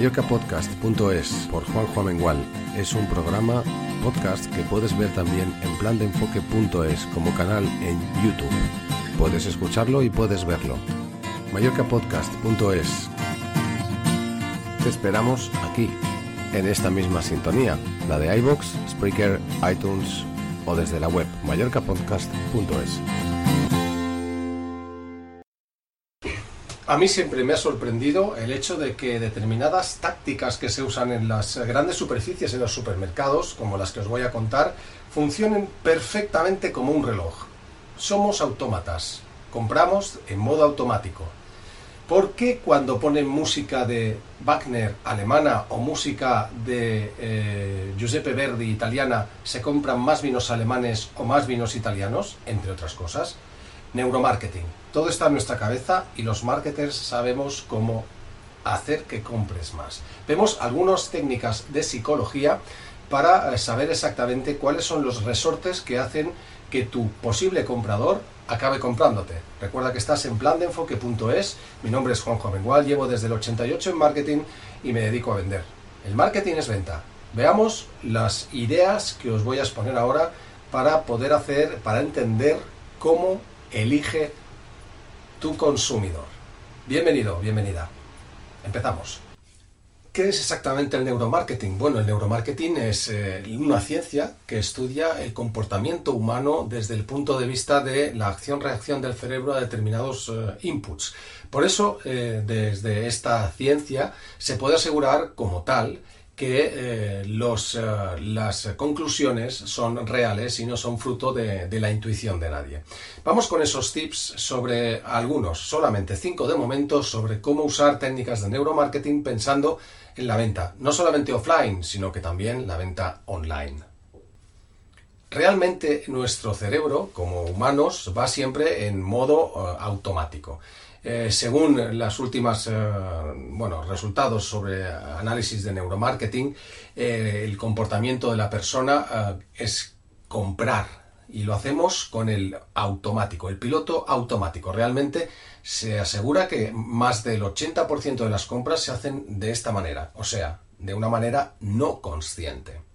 Mallorcapodcast.es por Juanjo Amengual es un programa podcast que puedes ver también en plandeenfoque.es como canal en YouTube. Puedes escucharlo y puedes verlo. Mallorcapodcast.es Te esperamos aquí, en esta misma sintonía, la de iBox, Spreaker, iTunes o desde la web mallorcapodcast.es. A mí siempre me ha sorprendido el hecho de que determinadas tácticas que se usan en las grandes superficies en los supermercados, como las que os voy a contar, funcionen perfectamente como un reloj. Somos autómatas, compramos en modo automático. ¿Por qué cuando ponen música de Wagner alemana o música de eh, Giuseppe Verdi italiana se compran más vinos alemanes o más vinos italianos, entre otras cosas? Neuromarketing. Todo está en nuestra cabeza y los marketers sabemos cómo hacer que compres más. Vemos algunas técnicas de psicología para eh, saber exactamente cuáles son los resortes que hacen que tu posible comprador acabe comprándote. Recuerda que estás en plandeenfoque.es. Mi nombre es Juan Jovengual, llevo desde el 88 en marketing y me dedico a vender. El marketing es venta. Veamos las ideas que os voy a exponer ahora para poder hacer, para entender cómo elige tu consumidor. Bienvenido, bienvenida. Empezamos. ¿Qué es exactamente el neuromarketing? Bueno, el neuromarketing es eh, una ciencia que estudia el comportamiento humano desde el punto de vista de la acción-reacción del cerebro a determinados eh, inputs. Por eso, eh, desde esta ciencia se puede asegurar como tal que eh, eh, las conclusiones son reales y no son fruto de, la intuición de nadie. Vamos con esos tips sobre algunos, solamente cinco de momento, sobre cómo usar técnicas de neuromarketing pensando en la venta, no solamente offline, sino que también la venta online. Realmente nuestro cerebro, como humanos, va siempre en modo uh, automático. Eh, según las últimas eh, bueno, resultados sobre análisis de neuromarketing, eh, el comportamiento de la persona es comprar y lo hacemos con el automático, el piloto automático. Realmente se asegura que más del 80% de las compras se hacen de esta manera, o sea, de una manera no consciente.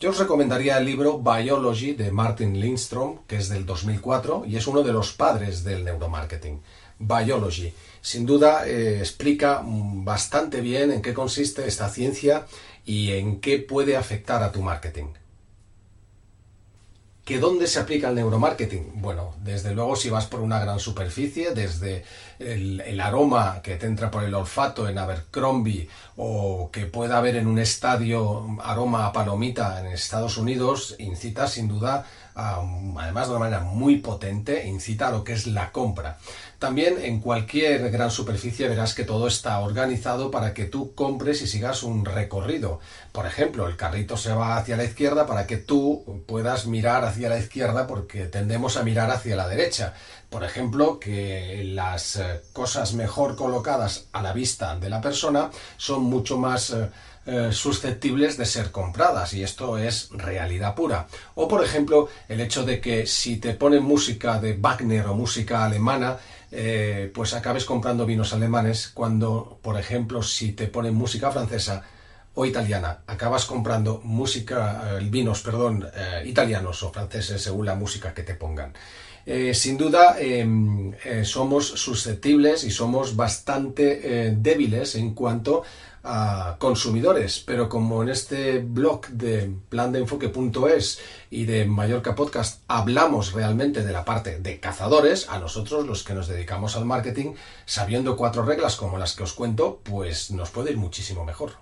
Yo os recomendaría el libro Biology de Martin Lindstrom, que es del 2004 y es uno de los padres del neuromarketing. Biology. Sin duda eh, explica bastante bien en qué consiste esta ciencia y en qué puede afectar a tu marketing. ¿Que dónde se aplica el neuromarketing? Bueno, desde luego si vas por una gran superficie, desde el, aroma que te entra por el olfato en Abercrombie o que pueda haber en un estadio aroma a palomita en Estados Unidos, incita sin duda, además de una manera muy potente, incita a lo que es la compra. También en cualquier gran superficie verás que todo está organizado para que tú compres y sigas un recorrido. Por ejemplo, el carrito se va hacia la izquierda para que tú puedas mirar hacia la izquierda porque tendemos a mirar hacia la derecha. Por ejemplo, que las cosas mejor colocadas a la vista de la persona son mucho más eh, susceptibles de ser compradas y esto es realidad pura. O por ejemplo, el hecho de que si te ponen música de Wagner o música alemana, eh, pues acabes comprando vinos alemanes cuando, por ejemplo, si te ponen música francesa o italiana, acabas comprando música, eh, vinos, perdón, eh, italianos o franceses según la música que te pongan. Sin duda em, somos susceptibles y somos bastante débiles en cuanto a consumidores, pero como en este blog de plandeenfoque.es y de Mallorca Podcast hablamos realmente de la parte de cazadores, a nosotros los que nos dedicamos al marketing, sabiendo cuatro reglas como las que os cuento, pues nos puede ir muchísimo mejor.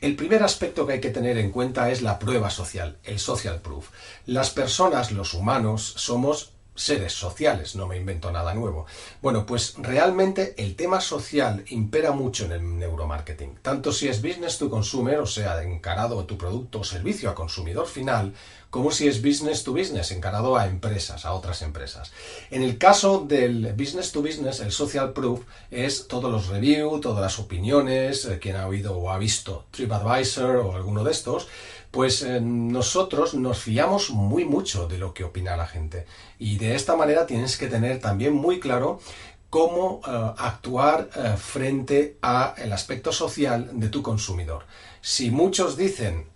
El primer aspecto que hay que tener en cuenta es la prueba social, el social proof. Las personas, los humanos, somos seres sociales, no me invento nada nuevo. Bueno, pues realmente el tema social impera mucho en el neuromarketing, tanto si es business to consumer, o sea, encarado tu producto o servicio a consumidor final, como si es business to business, encarado a empresas, a otras empresas. En el caso del business to business, el social proof es todos los reviews, todas las opiniones, eh, quien ha oído o ha visto TripAdvisor o alguno de estos, pues eh, nosotros nos fiamos muy mucho de lo que opina la gente. Y de esta manera tienes que tener también muy claro cómo eh, actuar eh, frente al aspecto social de tu consumidor. Si muchos dicen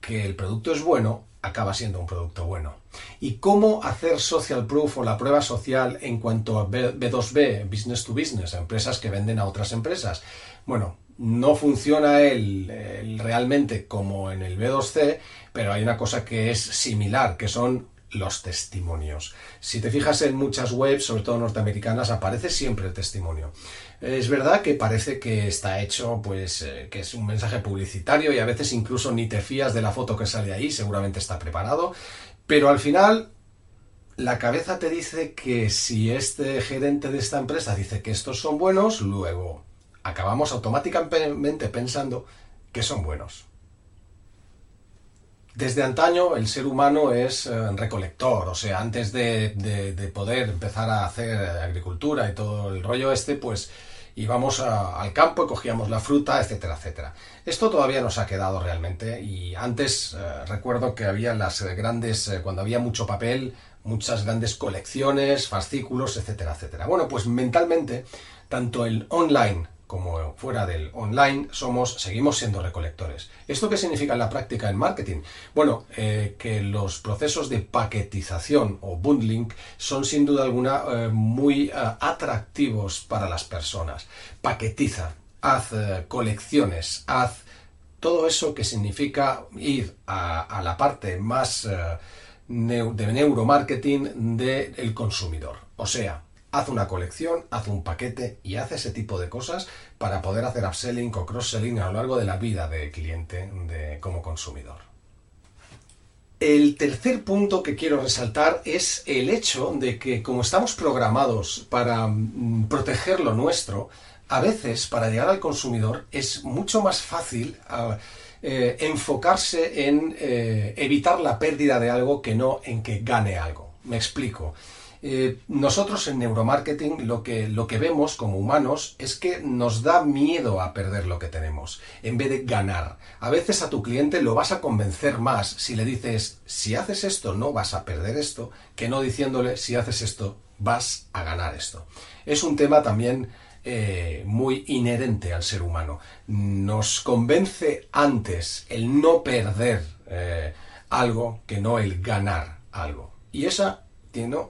que el producto es bueno, acaba siendo un producto bueno. ¿Y cómo hacer social proof o la prueba social en cuanto a B2B, business to business, empresas que venden a otras empresas? Bueno, no funciona él, realmente como en el B2C, pero hay una cosa que es similar, que son los testimonios. Si te fijas en muchas webs, sobre todo norteamericanas, aparece siempre el testimonio. Es verdad que parece que está hecho, pues, eh, que es un mensaje publicitario y a veces incluso ni te fías de la foto que sale ahí, seguramente está preparado, pero al final la cabeza te dice que si este gerente de esta empresa dice que estos son buenos, luego acabamos automáticamente pensando que son buenos. Desde antaño el ser humano es eh, recolector, o sea, antes de, poder empezar a hacer agricultura y todo el rollo este, pues íbamos al campo y cogíamos la fruta, etcétera, etcétera. Esto todavía nos ha quedado realmente y antes eh, recuerdo que había las grandes, eh, cuando había mucho papel, muchas grandes colecciones, fascículos, etcétera, etcétera. Bueno, pues mentalmente, tanto el online como fuera del online, somos, seguimos siendo recolectores. ¿Esto qué significa en la práctica en marketing? Bueno, eh, que los procesos de paquetización o bundling son sin duda alguna eh, muy eh, atractivos para las personas. Paquetiza, haz colecciones, haz todo eso que significa ir a, la parte más de neuromarketing del consumidor. O sea, haz una colección, haz un paquete y haz ese tipo de cosas para poder hacer upselling o cross-selling a lo largo de la vida del cliente de, como consumidor. El tercer punto que quiero resaltar es el hecho de que como estamos programados para mm, proteger lo nuestro, a veces para llegar al consumidor es mucho más fácil eh, enfocarse en eh, evitar la pérdida de algo que no en que gane algo. Me explico. Eh, nosotros en neuromarketing lo que, lo que vemos como humanos es que nos da miedo a perder lo que tenemos, en vez de ganar. A veces a tu cliente lo vas a convencer más si le dices, si haces esto no vas a perder esto, que no diciéndole, si haces esto vas a ganar esto. Es un tema también eh, muy inherente al ser humano. Nos convence antes el no perder eh, algo que no el ganar algo. Y esa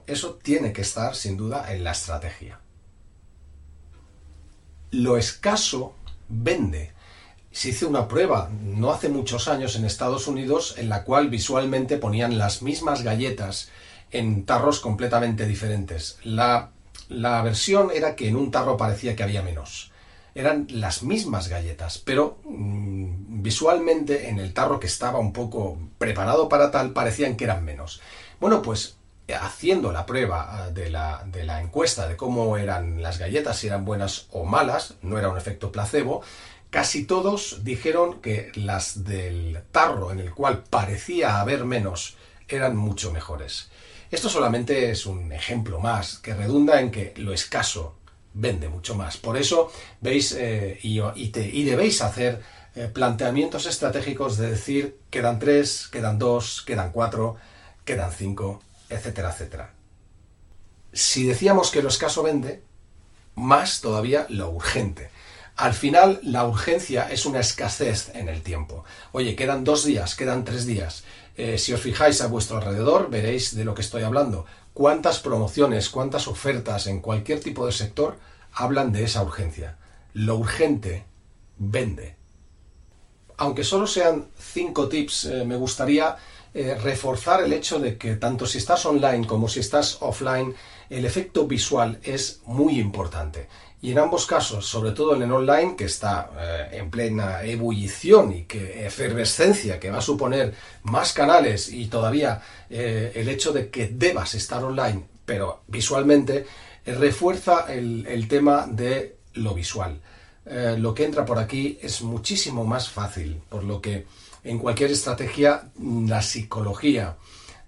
eso tiene que estar sin duda en la estrategia. Lo escaso vende. Se hizo una prueba no hace muchos años en Estados Unidos en la cual visualmente ponían las mismas galletas en tarros completamente diferentes. La, la versión era que en un tarro parecía que había menos. Eran las mismas galletas, pero mm, visualmente en el tarro que estaba un poco preparado para tal parecían que eran menos. Bueno, pues haciendo la prueba ah, de la, encuesta de cómo eran las galletas, si eran buenas o malas, no era un efecto placebo, casi todos dijeron que las del tarro en el cual parecía haber menos eran mucho mejores. Esto solamente es un ejemplo más que redunda en que lo escaso vende mucho más. Por eso veis eh, y, y, debéis hacer eh, planteamientos estratégicos de decir quedan tres, quedan dos, quedan cuatro, quedan cinco etcétera, etcétera. Si decíamos que lo escaso vende, más todavía lo urgente. Al final, la urgencia es una escasez en el tiempo. Oye, quedan dos días, quedan tres días. Eh, si os fijáis a vuestro alrededor, veréis de lo que estoy hablando. cuántas promociones, cuántas ofertas en cualquier tipo de sector hablan de esa urgencia. Lo urgente vende. Aunque solo sean cinco tips, eh, me gustaría eh, reforzar el hecho de que tanto si estás online como si estás offline, el efecto visual es muy importante. Y en ambos casos, sobre todo en el online, que está eh, en plena ebullición y que efervescencia, que va a suponer más canales y todavía eh, el hecho de que debas estar online, pero visualmente, refuerza el, el, tema de lo visual. lo que entra por aquí es muchísimo más fácil, por lo que en cualquier estrategia, la psicología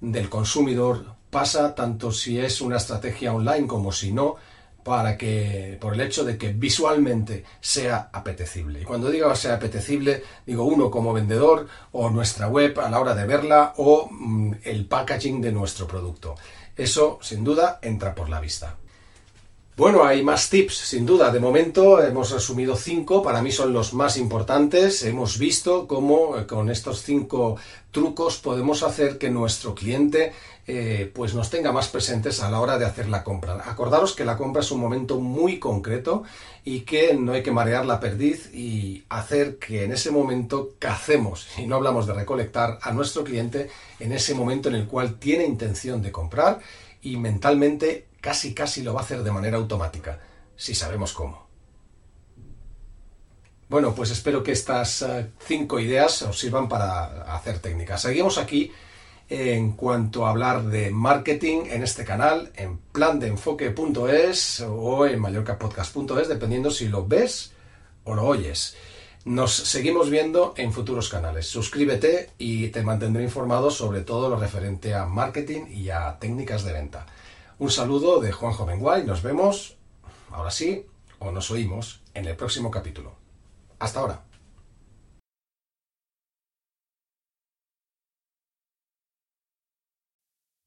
del consumidor pasa tanto si es una estrategia online como si no, para que, por el hecho de que visualmente sea apetecible. Y cuando digo sea apetecible, digo uno como vendedor o nuestra web a la hora de verla o mm, el packaging de nuestro producto. Eso, sin duda, entra por la vista. Bueno, hay más tips, sin duda. De momento hemos resumido cinco, para mí son los más importantes. Hemos visto cómo eh, con estos cinco trucos podemos hacer que nuestro cliente eh, pues nos tenga más presentes a la hora de hacer la compra. Acordaros que la compra es un momento muy concreto y que no hay que marear la perdiz y hacer que en ese momento cacemos, y no hablamos de recolectar, a nuestro cliente en ese momento en el cual tiene intención de comprar y mentalmente casi casi lo va a hacer de manera automática, si sabemos cómo. Bueno, pues espero que estas eh, cinco ideas os sirvan para hacer técnicas. Seguimos aquí en cuanto a hablar de marketing en este canal, en plandeenfoque.es o en mallorcapodcast.es, dependiendo si lo ves o lo oyes. Nos seguimos viendo en futuros canales. Suscríbete y te mantendré informado sobre todo lo referente a marketing y a técnicas de venta. Un saludo de Juan Jovenguay. Nos vemos, ahora sí, o nos oímos en el próximo capítulo. Hasta ahora.